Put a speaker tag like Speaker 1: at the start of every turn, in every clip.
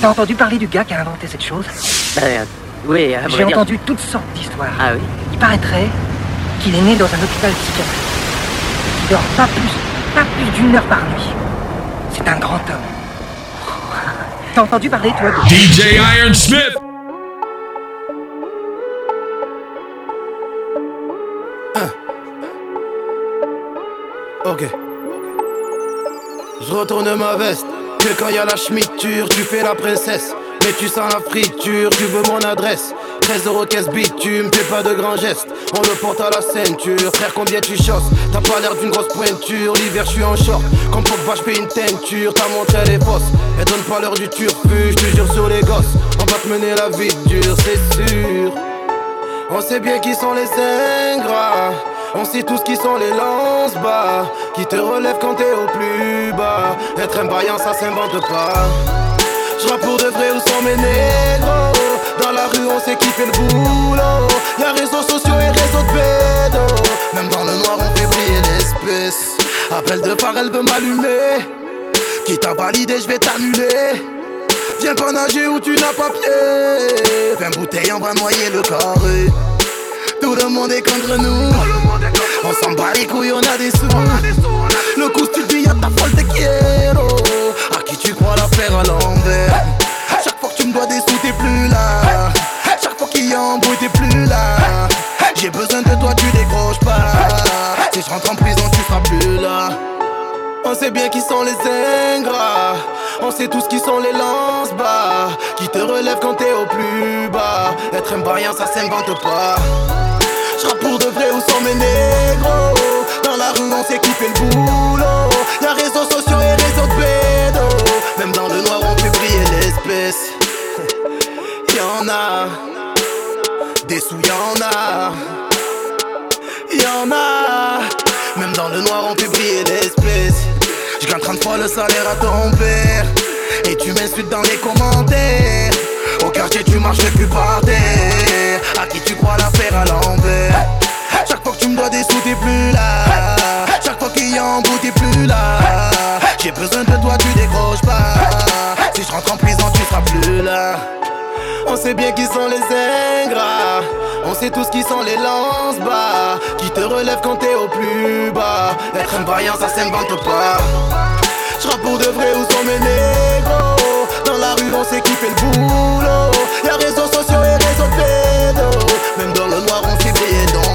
Speaker 1: T'as entendu parler du gars qui a inventé cette chose
Speaker 2: Ben, oui, à vrai
Speaker 1: J'ai
Speaker 2: dire-
Speaker 1: entendu toutes sortes d'histoires.
Speaker 2: Ah oui
Speaker 1: Il paraîtrait qu'il est né dans un hôpital psychiatrique. Il dort pas plus, pas plus d'une heure par nuit. C'est un grand homme. T'as entendu parler, toi, de...
Speaker 3: DJ Iron Smith.
Speaker 4: Ok. Je retourne ma veste. Que quand y a la schmitture, tu fais la princesse. Mais tu sens la friture, tu veux mon adresse. 13 euros caisse bitume, fais pas de grands gestes. On le porte à la ceinture. Frère, combien tu chosses? T'as pas l'air d'une grosse pointure. L'hiver, je suis en short. Comme Pogba, je fais une teinture. Ta montre, elle est fausse. Elle donne pas l'heure du turfu. Je te sur les gosses. On va te mener la vie dure, c'est sûr. On sait bien qui sont les ingrats. On sait tous qui sont les lance-bas. Qui te relèvent quand t'es au plus bas. Être un ça s'invente pas. J'rappe pour de vrai où sont mes négros. Dans la rue, on sait qui fait le boulot. Y'a réseaux sociaux et réseaux de pédos. Même dans le noir, on fait briller l'espèce. Appel de phare, elle veut m'allumer. Qui t'a validé, je vais t'annuler. Viens pas nager où tu n'as pas pied. 20 bouteilles, on va noyer le carré. Tout le monde est contre nous. On s'en bat les couilles, on a des sous. Le coup, tu dis, y'a ta folle de quiero. À qui tu crois la faire à l'envers? Chaque fois que tu me dois des sous, t'es plus là. Chaque fois qu'il y a un bruit, t'es plus là. J'ai besoin de toi, tu décroches pas. Si je rentre en prison, tu seras plus là. On sait bien qui sont les ingrats. On sait tous qui sont les lance-bas. Qui te relèvent quand t'es au plus bas. Être un baillant, ça s'invente pas. J'rappe pour de vrai où sont mes négros. Dans la rue, on sait qui le boulot. Y'a réseaux sociaux et réseaux de pédos. Même dans le noir, on fait briller l'espèce. Y'en a. Des sous, y'en a. Y'en a. Même dans le noir, on fait briller l'espèce. Je gagne 30 fois le salaire à ton père. Et tu m'insultes dans les commentaires. Au quartier, tu marches plus par terre. Tu crois la faire à l'envers. Chaque fois que tu me dois des sous, t'es plus là. Chaque fois qu'il y a un bout, t'es plus là. J'ai besoin de toi, tu décroches pas. Si je rentre en prison, tu seras plus là. On sait bien qui sont les ingrats. On sait tous qui sont les lance-bas. Qui te relèvent quand t'es au plus bas. Être un vaillant, ça s'invente pas. J'rappe pour de vrai où sont mes négros. Dans la rue, on sait qui fait le boulot. Y'a réseaux Même dans le noir, on fait briller. Donc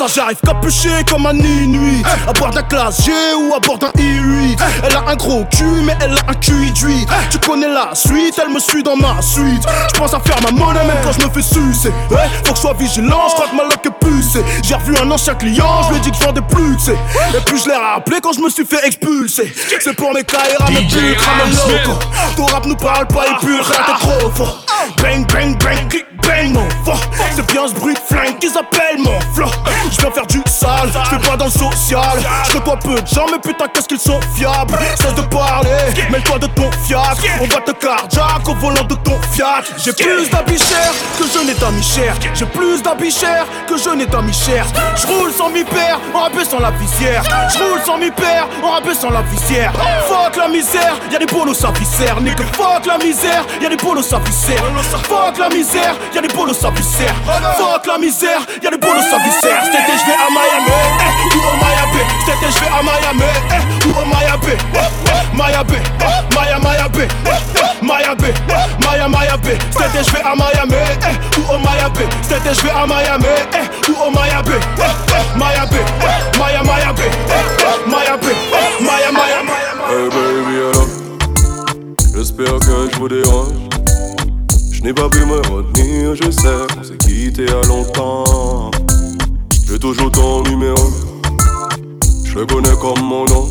Speaker 5: ça j'arrive capuché comme un nuit À bord d'un classe G ou à bord d'un I8 Elle a un gros cul mais elle a un cul d'huile Tu connais la suite, elle me suit dans ma suite. Je pense à faire ma monnaie même quand je me fais sucer. Faut que je sois vigilant, je crois que ma loque est pucée J'ai revu un ancien client, je lui ai dit que je vendais plus tu sais. Et puis je l'ai rappelé quand je me suis fait expulser. C'est pour mes KRA mes ramène
Speaker 3: Iron
Speaker 5: loco Ton rap nous parle pas et puis t'es trop fort. Bang bang bang, click bang mon fort. C'est bien ce bruit de flingue qu'ils appellent mon flow Je viens faire du sale, je fais pas dans le social. Je côtoie peu de gens mais putain qu'est-ce qu'ils sont fiables. Cesse de parler, mêle-toi de ton fiac On va te cardiaque au volant de ton fiat. J'ai plus d'habits chers que je n'ai d'amis chers. J'ai plus d'habits chers que je n'ai d'amis chers. Je roule sans mi-père en abaissant la visière. Je roule sans mi-père en abaissant la visière. Fuck la misère, y'a des bolos à viscère Nigga fuck la misère, y'a des bolos à viscère Fuck la misère, y'a des bolos à viscère Fuck la misère, y'a des bolos à viscère Cet été je vais à Miami, eh, ou au Miami Cet été je vais à Miami, eh, ou au Miami eh, Miami, eh, Maya Miami eh, Miami, eh, Maya Miami Cet été je vais à Miami, eh, ou au Miami Cet été je vais à Miami, eh, ou au Miami eh, Miami, eh, Maya Miami eh, Miami, eh, Maya Miami
Speaker 6: J'espère que je vous dérange Je n'ai pas pu me retenir, je sais qu'on s'est quitté à longtemps J'ai toujours ton numéro. Je le connais comme mon nom.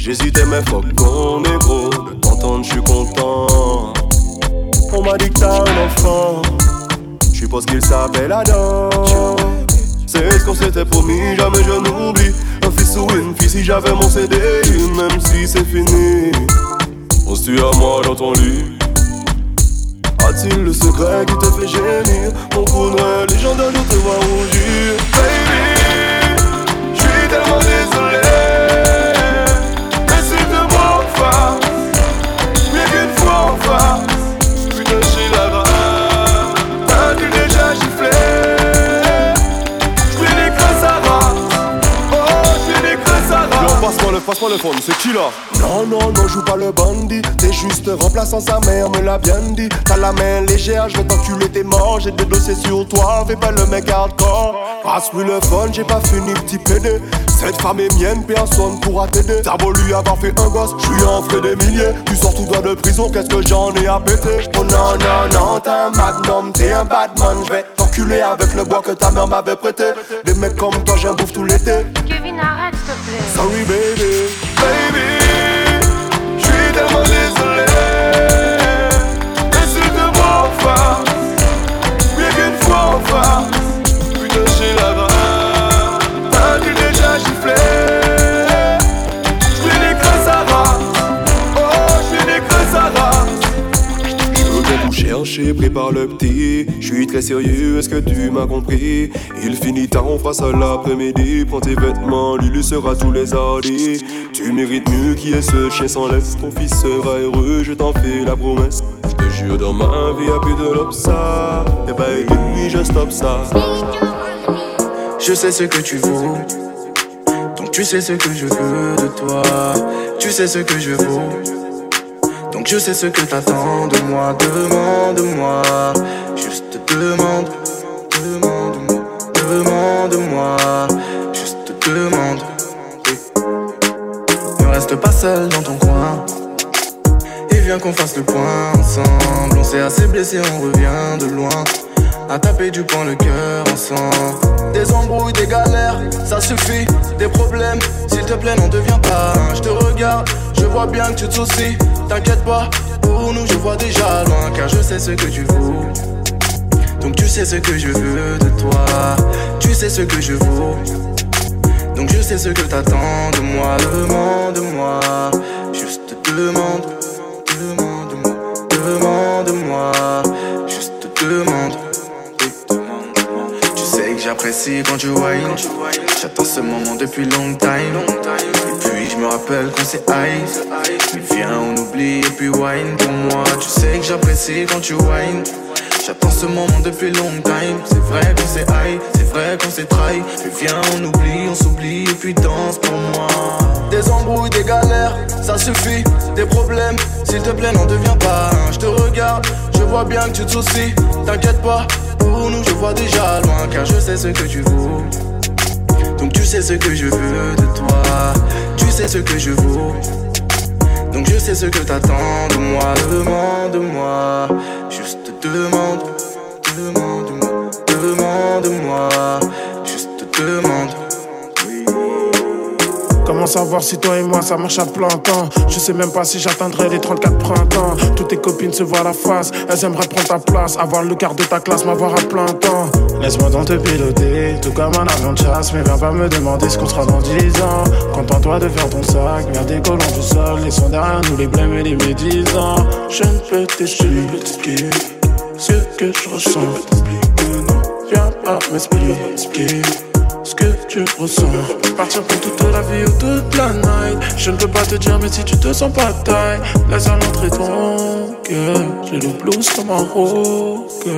Speaker 6: J'hésitais mais fuck ton négro De t'entendre je suis content. On m'a dit que t'as un enfant. Je suppose qu'il s'appelle Adam. C'est ce qu'on s'était promis, jamais je n'oublie. Un fils sous une fille si j'avais mon CD, même si c'est fini. On se tue à moi dans ton lit. A-t-il le secret qui te fait gémir? Mon cousin légendaire, je te vois rougir Baby, je suis tellement désolé passe-moi le, phone, c'est qui là non, non, non, joue pas le bandit. T'es juste remplaçant, sa mère me l'a bien dit. T'as la main légère, je vais t'enculer, t'es mort. J'ai des dossiers sur toi, fais pas le mec hardcore. Passe-lui le phone, j'ai pas fini, petit PD. Cette femme est mienne, personne pourra t'aider. T'as lui avoir fait un gosse, je suis en frais des milliers. Tu sors tout droit de prison, qu'est-ce que j'en ai à péter? Oh non, non, non, t'es un magnum, t'es un badman. Je vais avec le bois que ta mère m'avait prêté. Des mecs comme toi, j'en bouffe tout l'été.
Speaker 7: Kevin, arrête, s'il te plaît.
Speaker 6: Sorry, baby, baby tellement désolé. Insulte-moi enfin Bien qu'une fois enfin Putain j'ai la rage T'as-tu déjà giflé. J'suis des creux ça va. Oh j'suis chercher, prépare le petit très sérieux, est-ce que tu m'as compris? Il finit tard, on fera ça l'après-midi Prends tes vêtements, Lulu sera tous les hardis tu mérites mieux qui est ce chien sans laisse. Ton fils sera heureux, je t'en fais la promesse. Je te jure, dans ma vie, y'a plus de l'obsa. Et bah, et lui, je stoppe ça.
Speaker 8: Je sais ce que tu vaux. Donc tu sais ce que je veux de toi. Tu sais ce que je vaux. Donc je sais ce que t'attends de moi. Demande-moi. Demande. Demande-moi. Demande-moi. Juste demande reste pas seul dans ton coin. Et viens qu'on fasse le point ensemble. On s'est assez blessé, on revient de loin. À taper du poing le cœur ensemble. Des embrouilles, des galères, ça suffit. Des problèmes, s'il te plaît, n'en deviens pas. Je te regarde, je vois bien que tu te soucies. T'inquiète pas, pour nous, je vois déjà loin. Car je sais ce que tu vaux. Donc tu sais ce que je veux de toi. Tu sais ce que je vaux. Donc je sais ce que t'attends de moi, demande-moi. Juste demande, demande-moi, demande-moi. Juste demande. Tu sais que j'apprécie quand tu whine. J'attends ce moment depuis long time. Et puis je me rappelle qu'on s'est high. Mais viens, on oublie et puis wine pour moi. Tu sais que j'apprécie quand tu whine. J'attends ce moment depuis long time. C'est vrai qu'on s'est high, c'est vrai qu'on s'est trahi. Mais viens, on oublie, on s'oublie et puis danse pour moi. Des embrouilles, des galères, ça suffit. Des problèmes, s'il te plaît, n'en deviens pas Je te regarde, je vois bien que tu te soucies. T'inquiète pas, pour nous, je vois déjà loin. Car je sais ce que tu vaux. Donc tu sais ce que je veux de toi. Tu sais ce que je vaux. Donc je sais ce que t'attends de moi, demande-moi, juste demande, demande-moi, demande-moi, juste demande.
Speaker 5: Comment savoir si toi et moi ça marche à plein temps? Je sais même pas si j'atteindrai les 34 printemps. Toutes tes copines se voient la face Elles aimeraient prendre ta place Avoir le quart de ta classe, m'avoir à plein temps. Laisse-moi donc te piloter Tout comme un avion de chasse Mais viens pas me demander ce qu'on sera dans 10 ans. Contente-toi de faire ton sac Viens décollant du sol Laissons derrière nous les blêmes et les médisants. Je ne peux t'expliquer Ce que je ressens Viens pas m'expliquer ce que tu ressens. Partir pour toute la vie ou toute la night. Je ne peux pas te dire, mais si tu te sens pas taille, laisse à l'entrée ton cœur. J'ai le blues comme un rocker.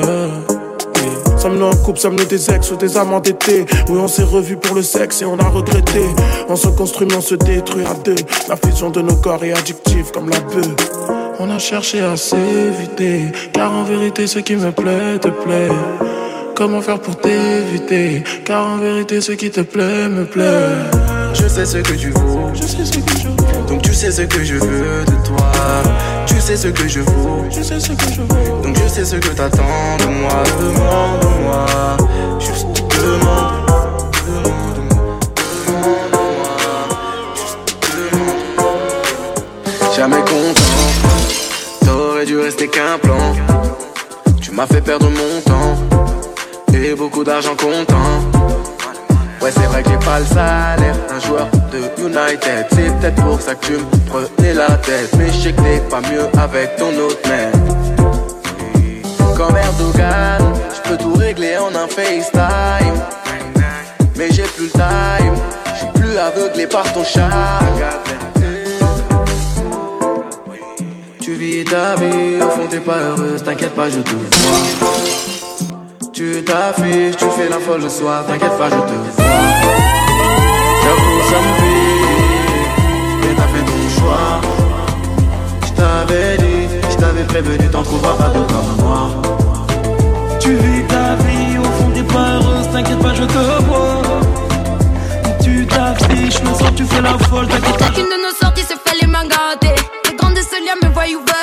Speaker 5: Sommes-nous en couple, sommes-nous des ex ou des amants d'été Oui, on s'est revus pour le sexe et on a regretté. On se construit, mais on se détruit à deux. La fusion de nos corps est addictive comme la bœuf. On a cherché à s'éviter, car en vérité, ce qui me plaît te plaît. Comment faire pour t'éviter Car en vérité ce qui te plaît me plaît.
Speaker 8: Je sais ce que tu vaux.
Speaker 5: Je sais ce que je vaux.
Speaker 8: Donc tu sais ce que je veux de toi. Tu sais ce que je vaux.
Speaker 5: Je sais ce que je vaux.
Speaker 8: Donc je sais ce que t'attends de moi. Demande-moi. Juste demande Rester qu'un plan Tu m'as fait perdre mon temps et beaucoup d'argent comptant. Ouais, c'est vrai que j'ai pas le salaire d'un joueur de United. C'est peut-être pour ça que tu me prenais la tête. Mais je sais que t'es pas mieux avec ton autre mec. Comme Erdogan, je peux tout régler en un FaceTime. Mais j'ai plus le time, je suis plus aveuglé par ton chat. Tu vis ta vie, au fond t'es pas heureuse, t'inquiète pas, je te vois. Tu t'affiches, tu fais la folle le soir, t'inquiète pas, je te vois. J'avoue, ça me fait, mais t'as fait ton choix. Je t'avais dit, je t'avais prévenu, t'en trouveras pas d'autres comme moi.
Speaker 9: Tu vis ta vie, au fond t'es pas heureuse, t'inquiète pas, je te vois. Tu t'affiches, le soir tu fais la folle, t'inquiète pas.
Speaker 3: Chacune de nos sorties se fait les mains ce lien, mes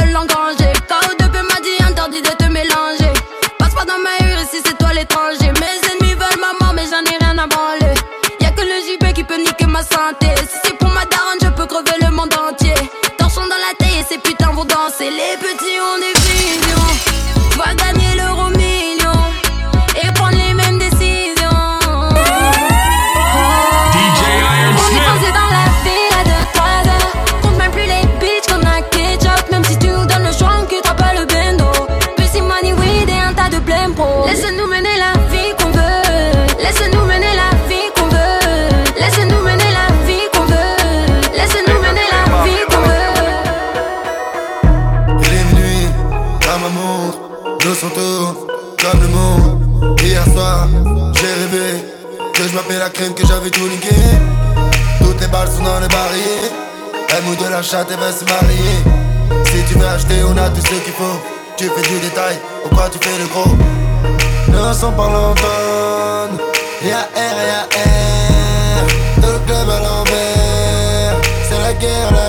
Speaker 10: crème, que j'avais tout niqué. Toutes les balles sont dans les barrières. Elle mouille de la chatte, elle va se marier. Si tu veux acheter, on a tout ce qu'il faut. Tu fais du détail, pourquoi tu fais le gros? Ne sont pas l'entendre. Y'a R, y'a R. Tout le club à l'envers. C'est la guerre, la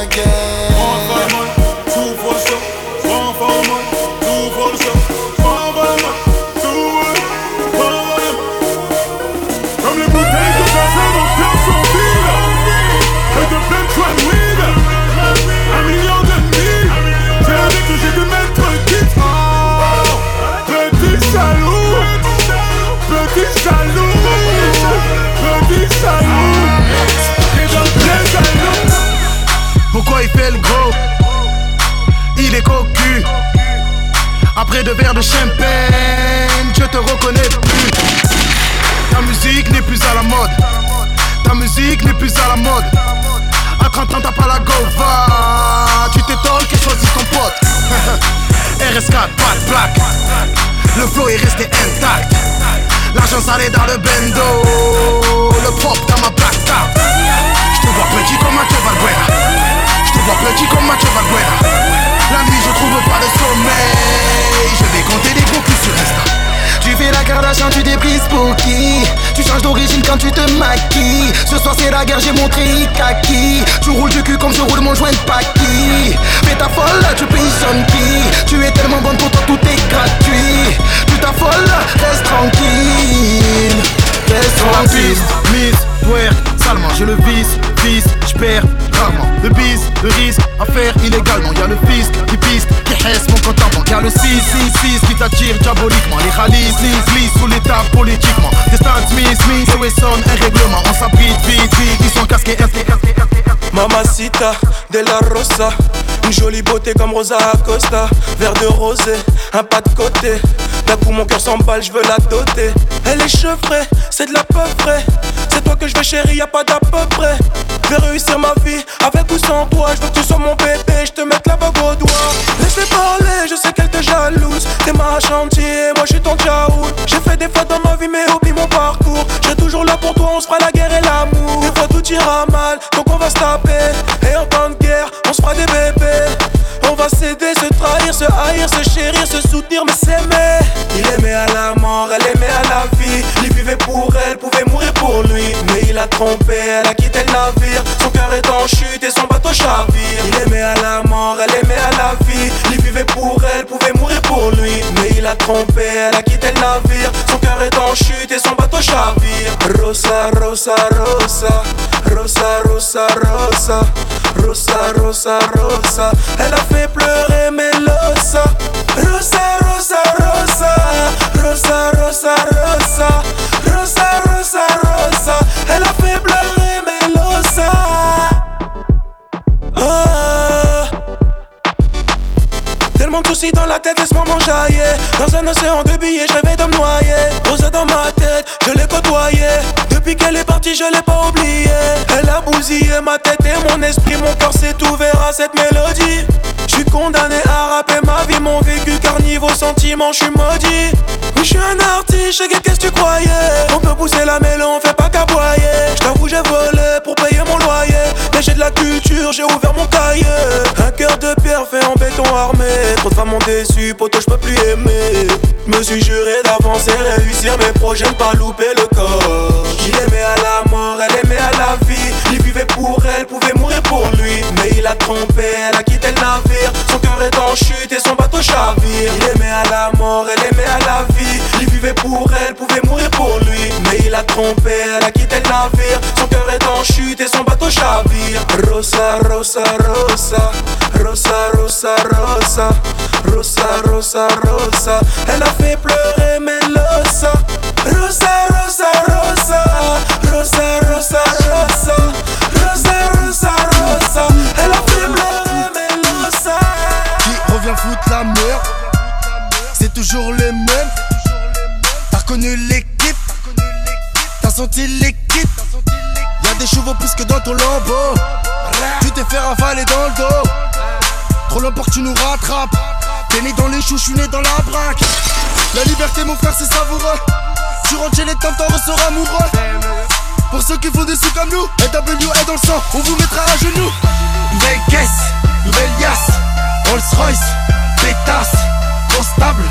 Speaker 4: RS4, pas de plaque Le flow est resté intact. L'argent salé dans le bendo. Le pop dans ma card Je te vois petit comme Mathieu Valbuena Je te vois petit comme Mathieu Valbuena La nuit je trouve pas de sommeil. Je vais compter des gros culs sur Insta.
Speaker 8: Tu fais la Kardashian, tu déprises pour qui? Tu changes d'origine quand tu te maquilles. Ce soir c'est la guerre, j'ai montré Ikaki. Tu roules du cul comme je roule mon joint de Paki Fais ta folle, tu payes qui Tu es tellement bonne pour toi, tout est gratuit. Tu t'affoles, reste tranquille. Reste
Speaker 4: Sur la
Speaker 8: tranquille.
Speaker 4: Piste, mise, twerk, salement. Je le vise, vise, j'perds rarement. Le bis, le risque à faire illégalement. Y'a le fisc qui piste, qui hesse mon compte en banque. Y'a le 6, 6, 6 qui t'attire diaboliquement. Les rallyes, glisse, glisse sous tables politiquement. Des stats, Smith, Smith, et Wesson, un règlement. On s'abrite vite, vite, ils sont casqués, casqués, casqués, casqués, casqués.
Speaker 11: Mamacita de la Rosa Une jolie beauté comme Rosa Acosta. Verre de rosé, un pas de côté. D'un coup mon cœur s'emballe, je veux la doter. Elle est chevrée, c'est de la peu près C'est toi que je veux chérie, y a pas d'à peu près. Je vais réussir ma vie, avec ou sans toi. Je veux que tu sois mon bébé, je te mette la bague au doigt. Laisse-les parler, je sais qu'elle te jalouse. T'es ma chantier, moi je suis ton tchaoul J'ai fait des fautes dans ma vie mais oublie mon parcours. J'ai toujours là pour toi, on se fera la guerre et l'amour. Des fois tout ira mal, donc on va se taper. Et en temps de guerre, on se fera des bébés. On va s'aider, se trahir, se haïr, se chérir, se soutenir mais s'aimer. Il aimait à la mort, elle aimait Mais il a trompé, elle a quitté le navire. Son cœur est en chute et son bateau chavire. Il aimait à la mort, elle aimait à la vie. Il vivait pour elle, pouvait mourir pour lui. Mais il a trompé, elle a quitté le navire. Son cœur est en chute et son bateau chavire. Rosa, Rosa, Rosa. Rosa, Rosa, Rosa. Rosa, Rosa, Rosa. Elle a fait pleurer Melosa Dans un océan de billets, je de me noyer. Rosa dans ma tête, je l'ai côtoyé. Depuis qu'elle est partie, je l'ai pas oublié. Elle a bousillé ma tête et mon esprit, mon corps s'est ouvert à cette mélodie. Je suis condamné à rapper ma vie, mon vécu, car niveau sentiment, je suis maudit. Oui, je suis un artiste, qu'est-ce que tu croyais On peut pousser la mêlée, on fait pas qu'aboyer. J't'avoue, j'ai volé pour payer mon loyer. Mais j'ai de la culture, j'ai ouvert mon cahier. Fait en béton armé. Trop de femmes m'ont déçu, poto, j'peux plus aimer. Me suis juré d'avancer, réussir mes projets, ne pas louper le corps. Il aimait à la mort, elle aimait à la vie. Il vivait pour elle, pouvait pour lui. Mais il a trompé, elle a quitté le navire. Son cœur est en chute et son bateau chavire. Il aimait à la mort, elle aimait à la vie. Il vivait pour elle, pouvait mourir pour lui. Mais il a trompé, elle a quitté le navire. Son cœur est en chute et son bateau chavire. Rosa, rosa, rosa. Rosa, rosa, rosa. Rosa, rosa, rosa. Elle a fait pleurer Melosa. Rosa, rosa, rosa. Rosa, rosa, rosa. Rosa, Elle a fait Melosa.
Speaker 12: Qui revient foutre la merde. C'est toujours les mêmes T'as reconnu l'équipe. T'as senti l'équipe. Y'a des chevaux plus que dans ton lambeau. Tu t'es fait ravaler dans le dos. Trop loin que tu nous rattrapes. T'es né dans les choux, j'suis né dans la braque. La liberté mon frère c'est savoureux. Tu rentres chez les temps, t'en ressors amoureux Pour ceux qui font des sous comme nous LW est dans le sang, on vous mettra à genoux Nouvelle caisse, nouvelle liasse Rolls Royce, pétasse, constable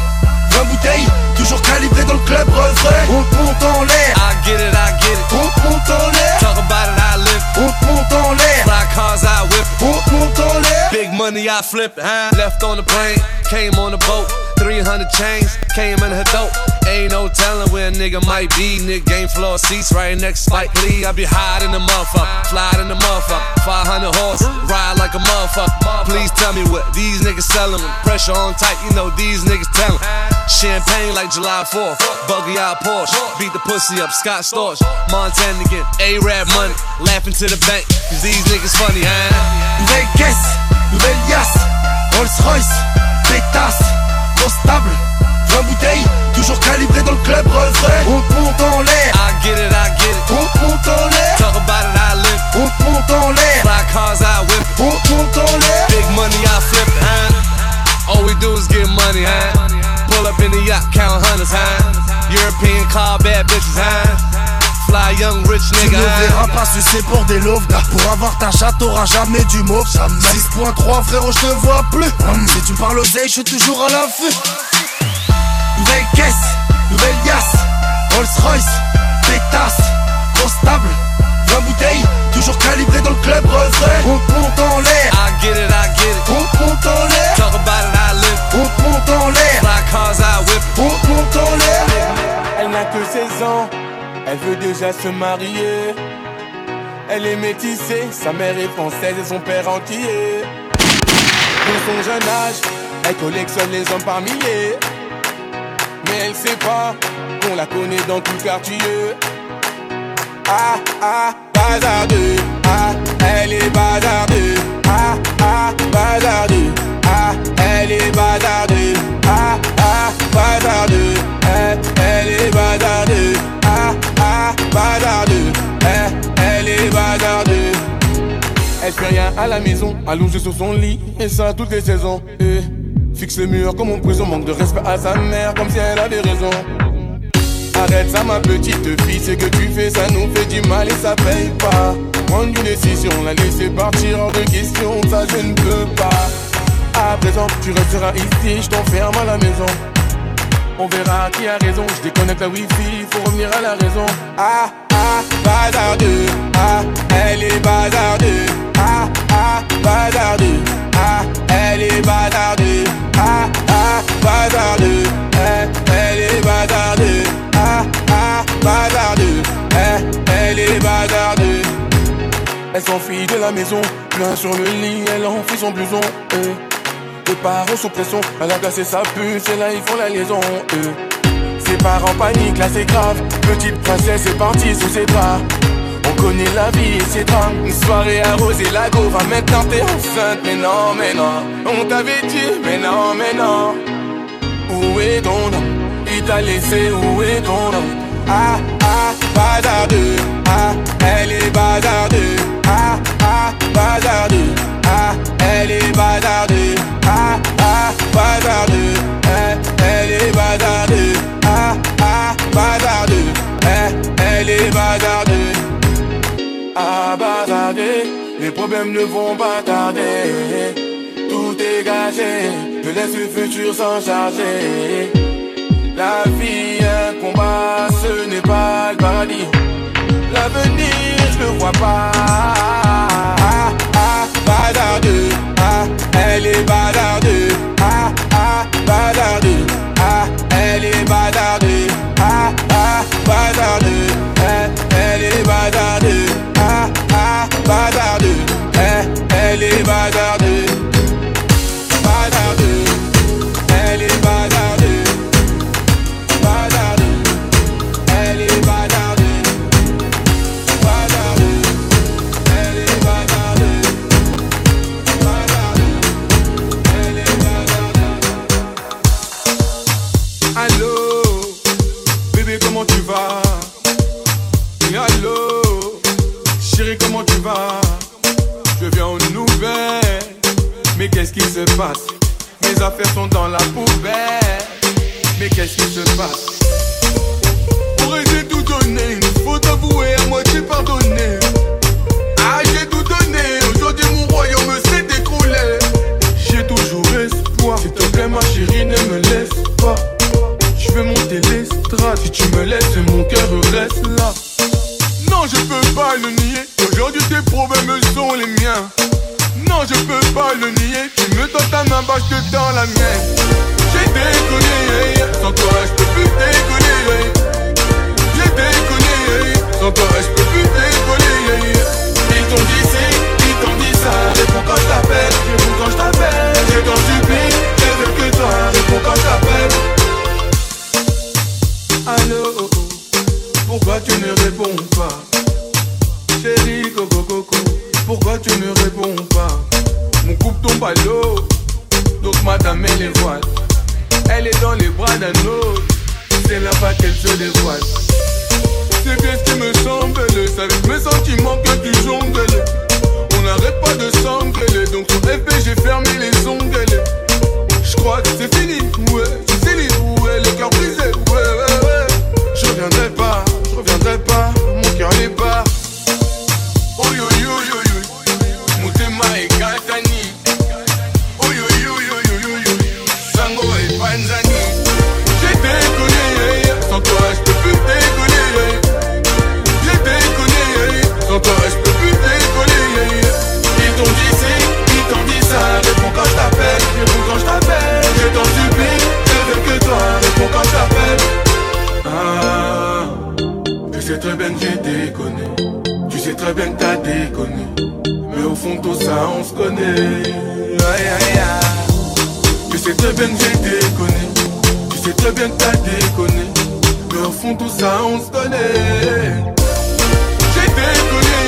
Speaker 12: 20 bouteilles, toujours calibré dans le club refrain On te monte en l'air
Speaker 13: I get it, I get it.
Speaker 12: On te monte en l'air
Speaker 13: Talk about it, I live.
Speaker 12: On te monte en l'air
Speaker 13: Fly cars, I whip.
Speaker 12: On te monte en l'air
Speaker 13: Big money, I flip. Huh? Left on the plane, came on the boat. 300 chains, came in her dope. Ain't no telling where a nigga might be. Nigga game floor seats right next Spike Lee. I be high in the motherfucker, fly in the motherfucker. 500 horse, ride like a motherfucker. Please tell me what these niggas selling. When pressure on tight, you know these niggas tellin'. Champagne like July 4th, buggy out Porsche. Beat the pussy up, Scott Storch. Montana again, A-Rap money. Laughing to the bank, cause these niggas funny, huh?
Speaker 12: Nouvelle liasse Rolls Royce, pétasse, constable 20 bouteilles, toujours calibré dans le club refrain On te monte en l'air
Speaker 13: I get it, I get it.
Speaker 12: On te monte en l'air
Speaker 13: Talk about it, I live.
Speaker 12: On te monte Tu ne verras pas sucer pour des loaves Pour avoir ta chatte t'auras jamais du mauve. 6.3 frérot je te vois plus. Hum, Si tu me parles oseille je suis toujours à l'affût. Nouvelle caisse, nouvelle liasse Rolls Royce, pétasse, constable 20 bouteilles, toujours calibré dans le club refrain. On te monte en l'air.
Speaker 13: I get it, I get it.
Speaker 12: On te monte en l'air.
Speaker 13: Talk about it, I live.
Speaker 12: On te monte en l'air.
Speaker 13: Fly cars, I whip.
Speaker 12: On te monte en l'air.
Speaker 11: Elle n'a que 16 ans, elle veut déjà se marier. Elle est métissée, sa mère est française et son père entier. De son jeune âge, elle collectionne les hommes par milliers. Mais elle sait pas qu'on la connaît dans tout quartier. Ah ah, bazardeux, ah, elle est bazardeux. Ah ah, bazardeux, ah, elle est bazardeux. Ah à la maison, allongée sur son lit, et ça toutes les saisons. Eh, fixe les murs comme en prison, manque de respect à sa mère, comme si elle avait raison. Arrête ça ma petite fille, ce que tu fais ça nous fait du mal et ça paye pas. Prendre une décision, la laisser partir hors de question, ça je ne peux pas. À présent tu resteras ici, je t'enferme à la maison. On verra qui a raison, je déconnecte la wifi, faut revenir à la raison. Ah bazardeux, ah, elle est bazardeux. Ah ah, bazardeux, ah, elle est bazardeux. Ah ah, bazardeux, eh, elle est bazardeux. Ah ah, bazardeux, eh, elle est bazardeux. Elle s'enfuit de la maison, plein sur le lit, elle enfuit son blouson eh. Les parents sous pression, elle a cassé sa puce et là ils font la liaison. Ses parents paniquent, là c'est grave. Petite princesse est partie sous ses bras On connaît la vie et ses drames. Une soirée arrosée, la go va maintenant t'es enceinte Mais non, mais non, on t'avait dit Mais non, mais non. Où est ton homme Il t'a laissé, où est ton homme Ah, ah, bazardeux, ah, elle est bazardeux, ah, ah, bazardeux, ah, elle est bazardeux, ah, ah, bazardeux, eh, elle est bazardeux, ah, ah, bazardeux, eh, elle est bazardeux, ah, bazardeux, les problèmes ne vont pas tarder, tout est gâché, je laisse le futur s'en charger. La vie, un combat, ce n'est pas le paradis. L'avenir, je le vois pas. Ah, ah, bazardeux, ah, elle est bazardeux. Ah, ah, bazardeux, elle est bazardeux. Ah, ah, bazardeux, eh, elle est bazardeux. Ah, ah, bazardeux, eh, elle est bazardeux. T'appelle. Je t'en supplie, je veux que toi. Réponds quand je t'appelle. Ah, je sais très bien que j'ai déconné. Tu sais très bien que t'as déconné. Mais au fond, tout ça, on se connaît. Aïe, aïe, aïe. Tu sais très bien que j'ai déconné. Tu sais très bien que t'as déconné. Mais au fond, tout ça, on se connaît. J'ai déconné.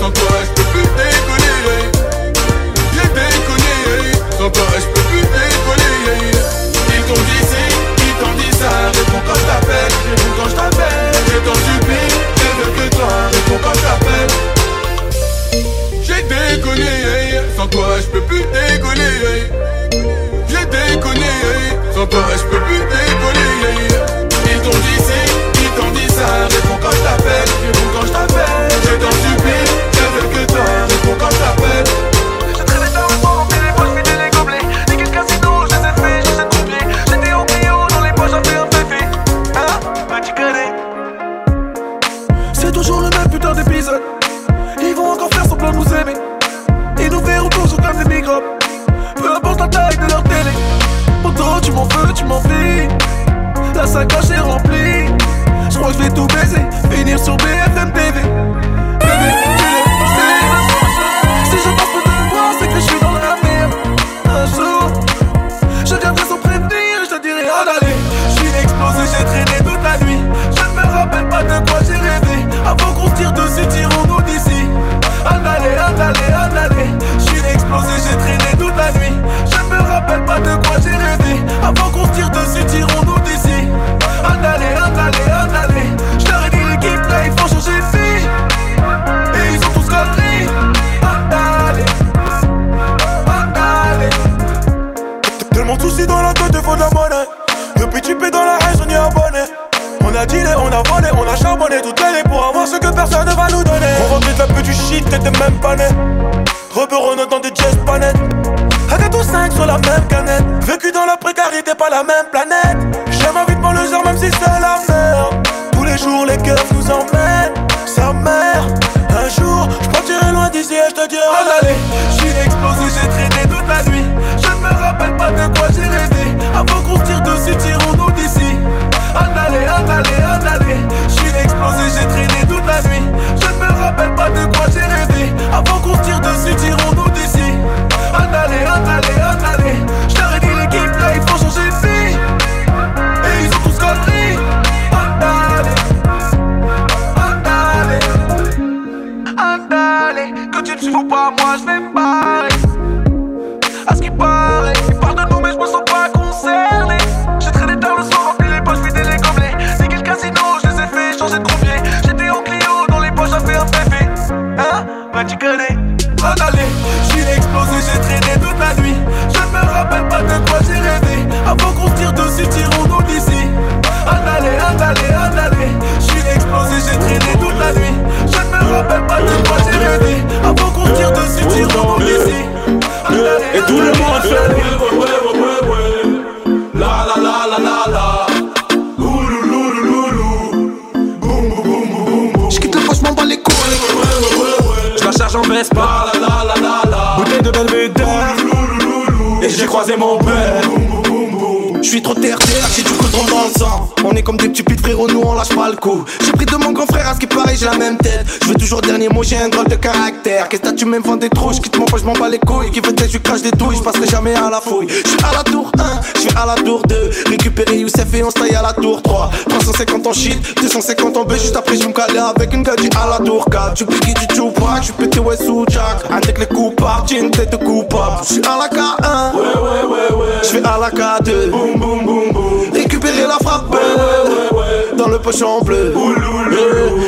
Speaker 11: Sans toi, je peux plus déconner. J'ai déconné. Sans toi, je peux plus déconner. Ils t'ont dit ci, ils t'ont dit ça. Réponds quand je t'appelle, quand je t'appelle. Je t'en supplie, je veux que toi. Réponds quand je t'appelle. J'ai déconné, sans toi je peux plus décoller. J'ai déconné, sans toi je peux plus décoller. Ils t'ont dit ci, ils t'ont dit ça. Réponds quand je t'appelle, réponds quand je t'appelle.
Speaker 10: C'est toujours le même putain d'épisode. Ils vont encore faire semblant de nous aimer. Ils nous verront toujours comme des microbes. Peu importe la taille de leur télé. Pourtant, tu m'en veux, tu m'en fais. La sacoche est remplie. Je crois que je vais tout baiser. Finir sur BFM TV. Si je passe Avant qu'on se tire dessus, tirons-nous d'ici. Un aller, un aller, un aller. Je leur ai dit l'équipe là, il faut changer de vie. Et ils ont tous compris. Un aller, un aller. Tellement de soucis dans la tête, faut de la monnaie. Depuis tu paies dans la haine, on y est abonné. On a dealé, on a volé, on a
Speaker 4: charbonné toute l'année pour avoir ce que personne ne va nous donner. On remplit la peu du shit, t'étais même pas né. Rebeu, on entend des 5 sur la même canette. Vécu dans la précarité, pas la même planète. J'aime ma vie devant le genre, même si c'est la
Speaker 14: coup. J'ai pris de mon grand frère, à ce qui paraît, j'ai la même tête. Je veux toujours dernier mot, j'ai un drôle de caractère. Qu'est-ce que tu m'aimes vendre des trous, je quitte mon poche, je m'en bats les couilles. Qui veut tête, je crache des douilles, je passerai jamais à la fouille. Je suis à la tour 1, je suis à la tour 2. Récupérer Youssef et on se taille à la tour 3. 350 en shit, 250 en B, juste après je me calais avec une gadget à la tour 4. Tu piqué du Tupac, je suis pété ouais sous Jack. Avec les coupables, j'ai une tête de coupable. Je suis à la K1,
Speaker 15: Ouais ouais ouais ouais
Speaker 14: je vais à la K2.
Speaker 15: Boum boum boum boum
Speaker 14: Récupérer la frappe dans le poche en bleu.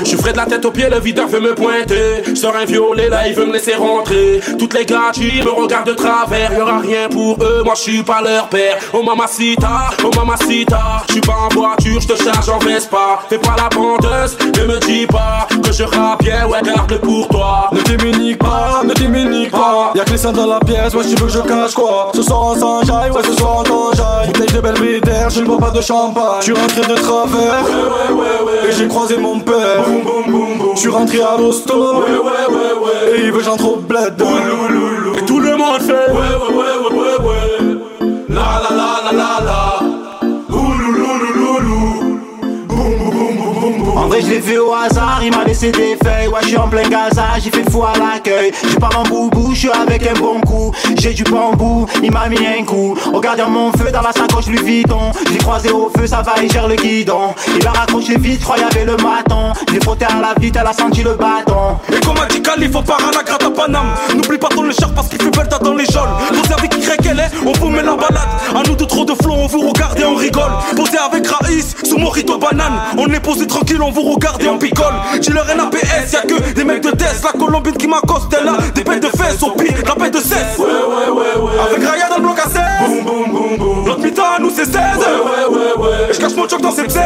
Speaker 15: Je suis frais de la tête aux pieds, le videur veut me pointer. Je sors un violet, là il veut me laisser rentrer. Toutes les gars qui me regardent de travers, y'aura rien pour eux, moi je suis pas leur père. Oh mamacita, oh mamacita, je suis pas en voiture, je te charge en Vespa. Fais pas la vendeuse, ne me dis pas que je rappe bien, ouais garde pour toi.
Speaker 4: Ne t'immunique pas, ne t'immunique pas. Y'a que les seins dans la pièce, ouais, tu veux que je cache quoi Ce soir on s'enjaille, ouais, ce soir on t'enjaille. Bouteille de Belvedere, je ne bois pas de champagne. Je suis rentré de travers, et j'ai croisé mon père. Je suis rentré à l'hosto, et il veut j'en trop bled.
Speaker 15: Et tout le monde fait. Ouais ouais ouais ouais ouais. La la la la la la
Speaker 16: vrai, je l'ai fait au hasard, il m'a laissé des feuilles. Ouais, je suis en plein gaza, j'ai fait fou à l'accueil. J'ai pas mon boubou, je suis avec un bon coup. J'ai du bambou, il m'a mis un coup. Regarde mon feu dans la sacoche, lui vidon. Je l'ai croisé au feu, ça va, il gère le guidon. Il a raccroché vite, je avait le maton. Je l'ai frotté à la vite, elle a senti le bâton.
Speaker 4: Et comme a dit Cali, faut pas à la gratte à Paname. N'oublie pas ton écharpe parce qu'il fait belle date dans les geôles. Posez avec est, on vous met la balade. À nous de trop de flots, on vous regarde et on rigole. Posez avec Raïs, sous Morito banane. On est posé tranquille, on vous regarde et on picole. Dis-leur NAPS, y'a que des mecs de test. La Colombine qui m'accoste, elle a des bêtes de fesses. Au pire, la bête de 16.
Speaker 15: Ouais ouais ouais ouais
Speaker 4: Avec Raya dans le bloc à 16.
Speaker 15: Boum boum boum boum
Speaker 4: Notre mi-temps à nous c'est 16.
Speaker 15: Ouais ouais ouais ouais
Speaker 4: Et je cache mon choc dans ses 16.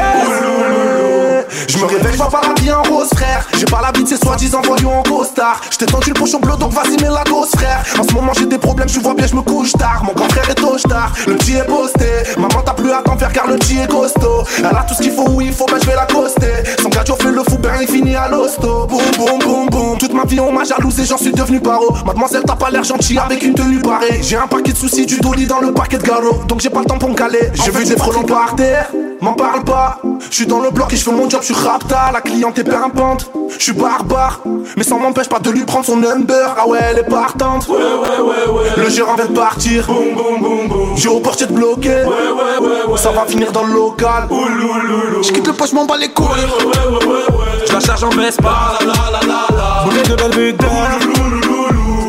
Speaker 14: Je me réveille, je vois pas la vie en rose, frère. J'ai pas la vie de ces soi-disant voyous en costard. J't'ai tendu le pochon bleu, donc vas-y, mets la dose, frère. En ce moment, j'ai des problèmes, tu vois bien, je me couche tard. Mon grand frère est au tard, le petit est posté. Maman, t'as plus à t'en faire car le petit est costaud. Elle a tout ce qu'il faut où il faut, ben je vais l'accoster. Son gadio fait le fou, ben il finit à l'hosto. Boum, boum, boum, boum. Toute ma vie, on m'a jalousé, j'en suis devenu paro. Mademoiselle, t'as pas l'air gentil avec une tenue parée. J'ai un paquet de soucis, du dolly dans le paquet de garrot. Donc j'ai pas le temps pour me caler. J'ai vu des frelons par terre, m'en parle pas. Je suis dans le bloc et je fais mon job, je suis rapta. La cliente est pimpante, je suis barbare. Mais ça m'empêche pas de lui prendre son number. Ah ouais, elle est partante.
Speaker 15: Ouais ouais ouais ouais
Speaker 14: Le gérant vient de partir.
Speaker 15: Boum boum boum boum
Speaker 14: J'ai au portier de bloquer.
Speaker 15: Ouais ouais ouais ouais
Speaker 14: Ça va finir dans le local. Je quitte le poche, m'en bats les couilles.
Speaker 15: Ouais ouais ouais ouais ouais
Speaker 4: Je la charge en Vespa.
Speaker 15: La la la la la
Speaker 4: Bouteille de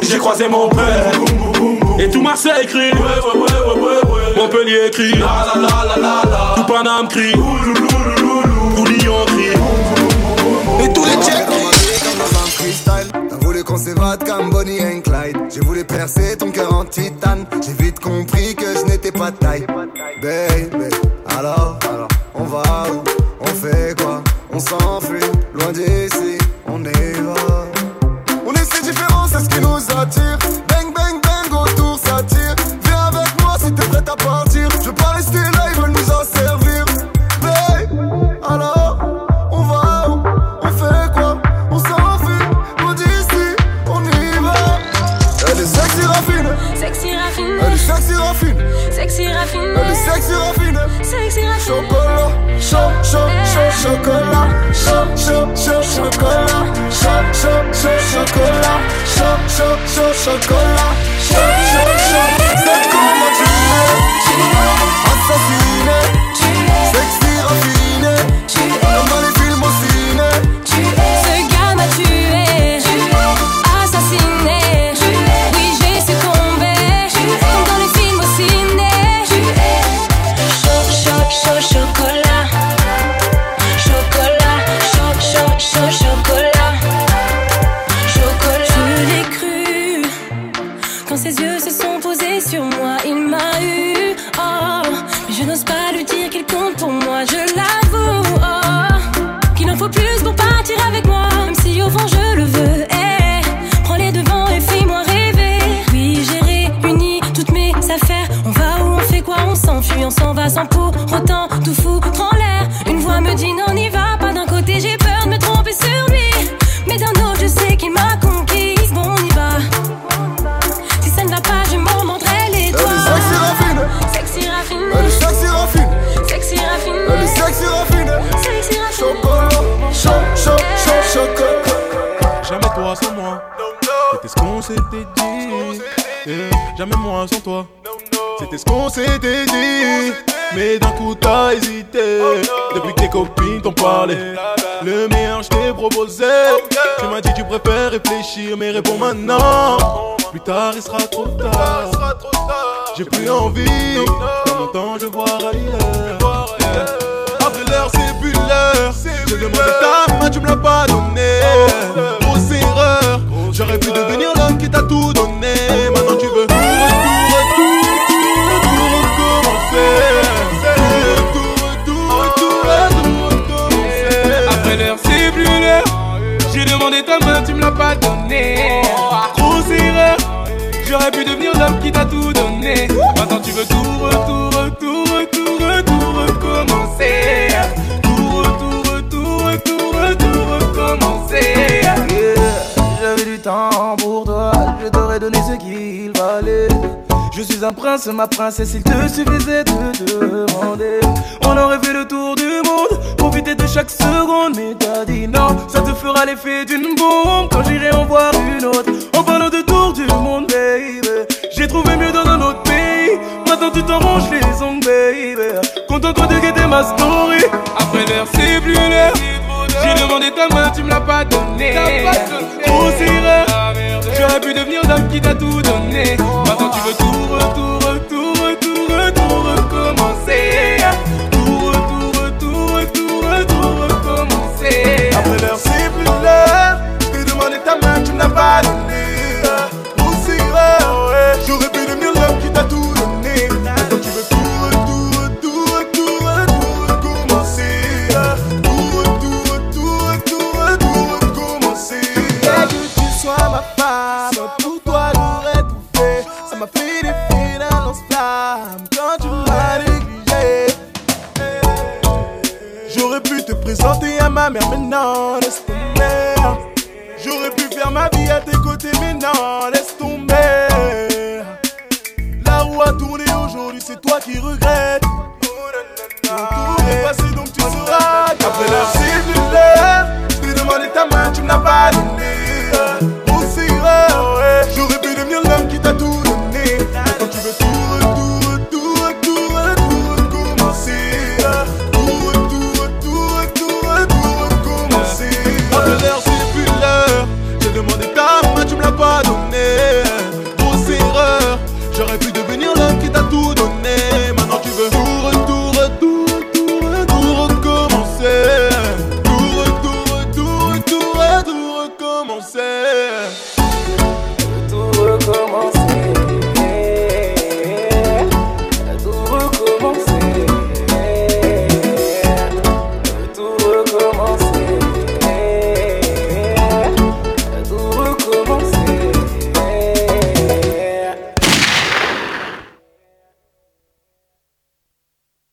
Speaker 4: J'ai croisé mon père. Et tout Marseille crie.
Speaker 15: Ouais ouais ouais ouais ouais ouais
Speaker 4: Montpellier crie.
Speaker 15: La la la la la la
Speaker 4: Tout Paname crie.
Speaker 12: Bonnie and Clyde. J'ai voulu percer ton cœur en titane. J'ai vite compris que je n'étais pas de taille. Baby, alors, alors, on va où? On fait quoi? On s'enfuit, loin d'ici.
Speaker 3: Socorro Eh,
Speaker 10: jamais moi sans toi. C'était ce qu'on s'était dit. Mais d'un coup t'as hésité. Depuis que tes copines t'ont parlé, le meilleur je t'ai proposé. Tu m'as dit tu préfères réfléchir, mais réponds maintenant. Plus tard il sera trop tard. J'ai plus envie. Dans mon temps je vois ailleurs. Après l'heure c'est plus l'heure. Je demande ta main, tu me l'as pas donné. J'aurais pu devenir l'homme qui t'a tout donné. Maintenant tu veux tout, tout, tout, recommencer.
Speaker 4: Après l'heure, c'est plus l'heure. J'ai demandé ta main, tu me l'as pas donnée. Grosse erreur. J'aurais pu devenir l'homme qui t'a tout donné. Maintenant tu veux tout, retour, retour, retour.
Speaker 10: un prince, ma princesse, il te suffisait de demander. On aurait fait le tour du monde, profiter de chaque seconde, mais t'as dit non. Ça te fera l'effet d'une bombe quand j'irai en voir une autre. En parlant de tour du monde, baby, j'ai trouvé mieux dans un autre pays. Maintenant tu t'en ranges les ongles, baby. Content toi de guetter ma story.
Speaker 4: Après l'heure, c'est plus l'heure. J'ai demandé ta main, tu me l'as pas donnée. Grosse erreur, j'aurais pu devenir l'homme qui t'a tout donné.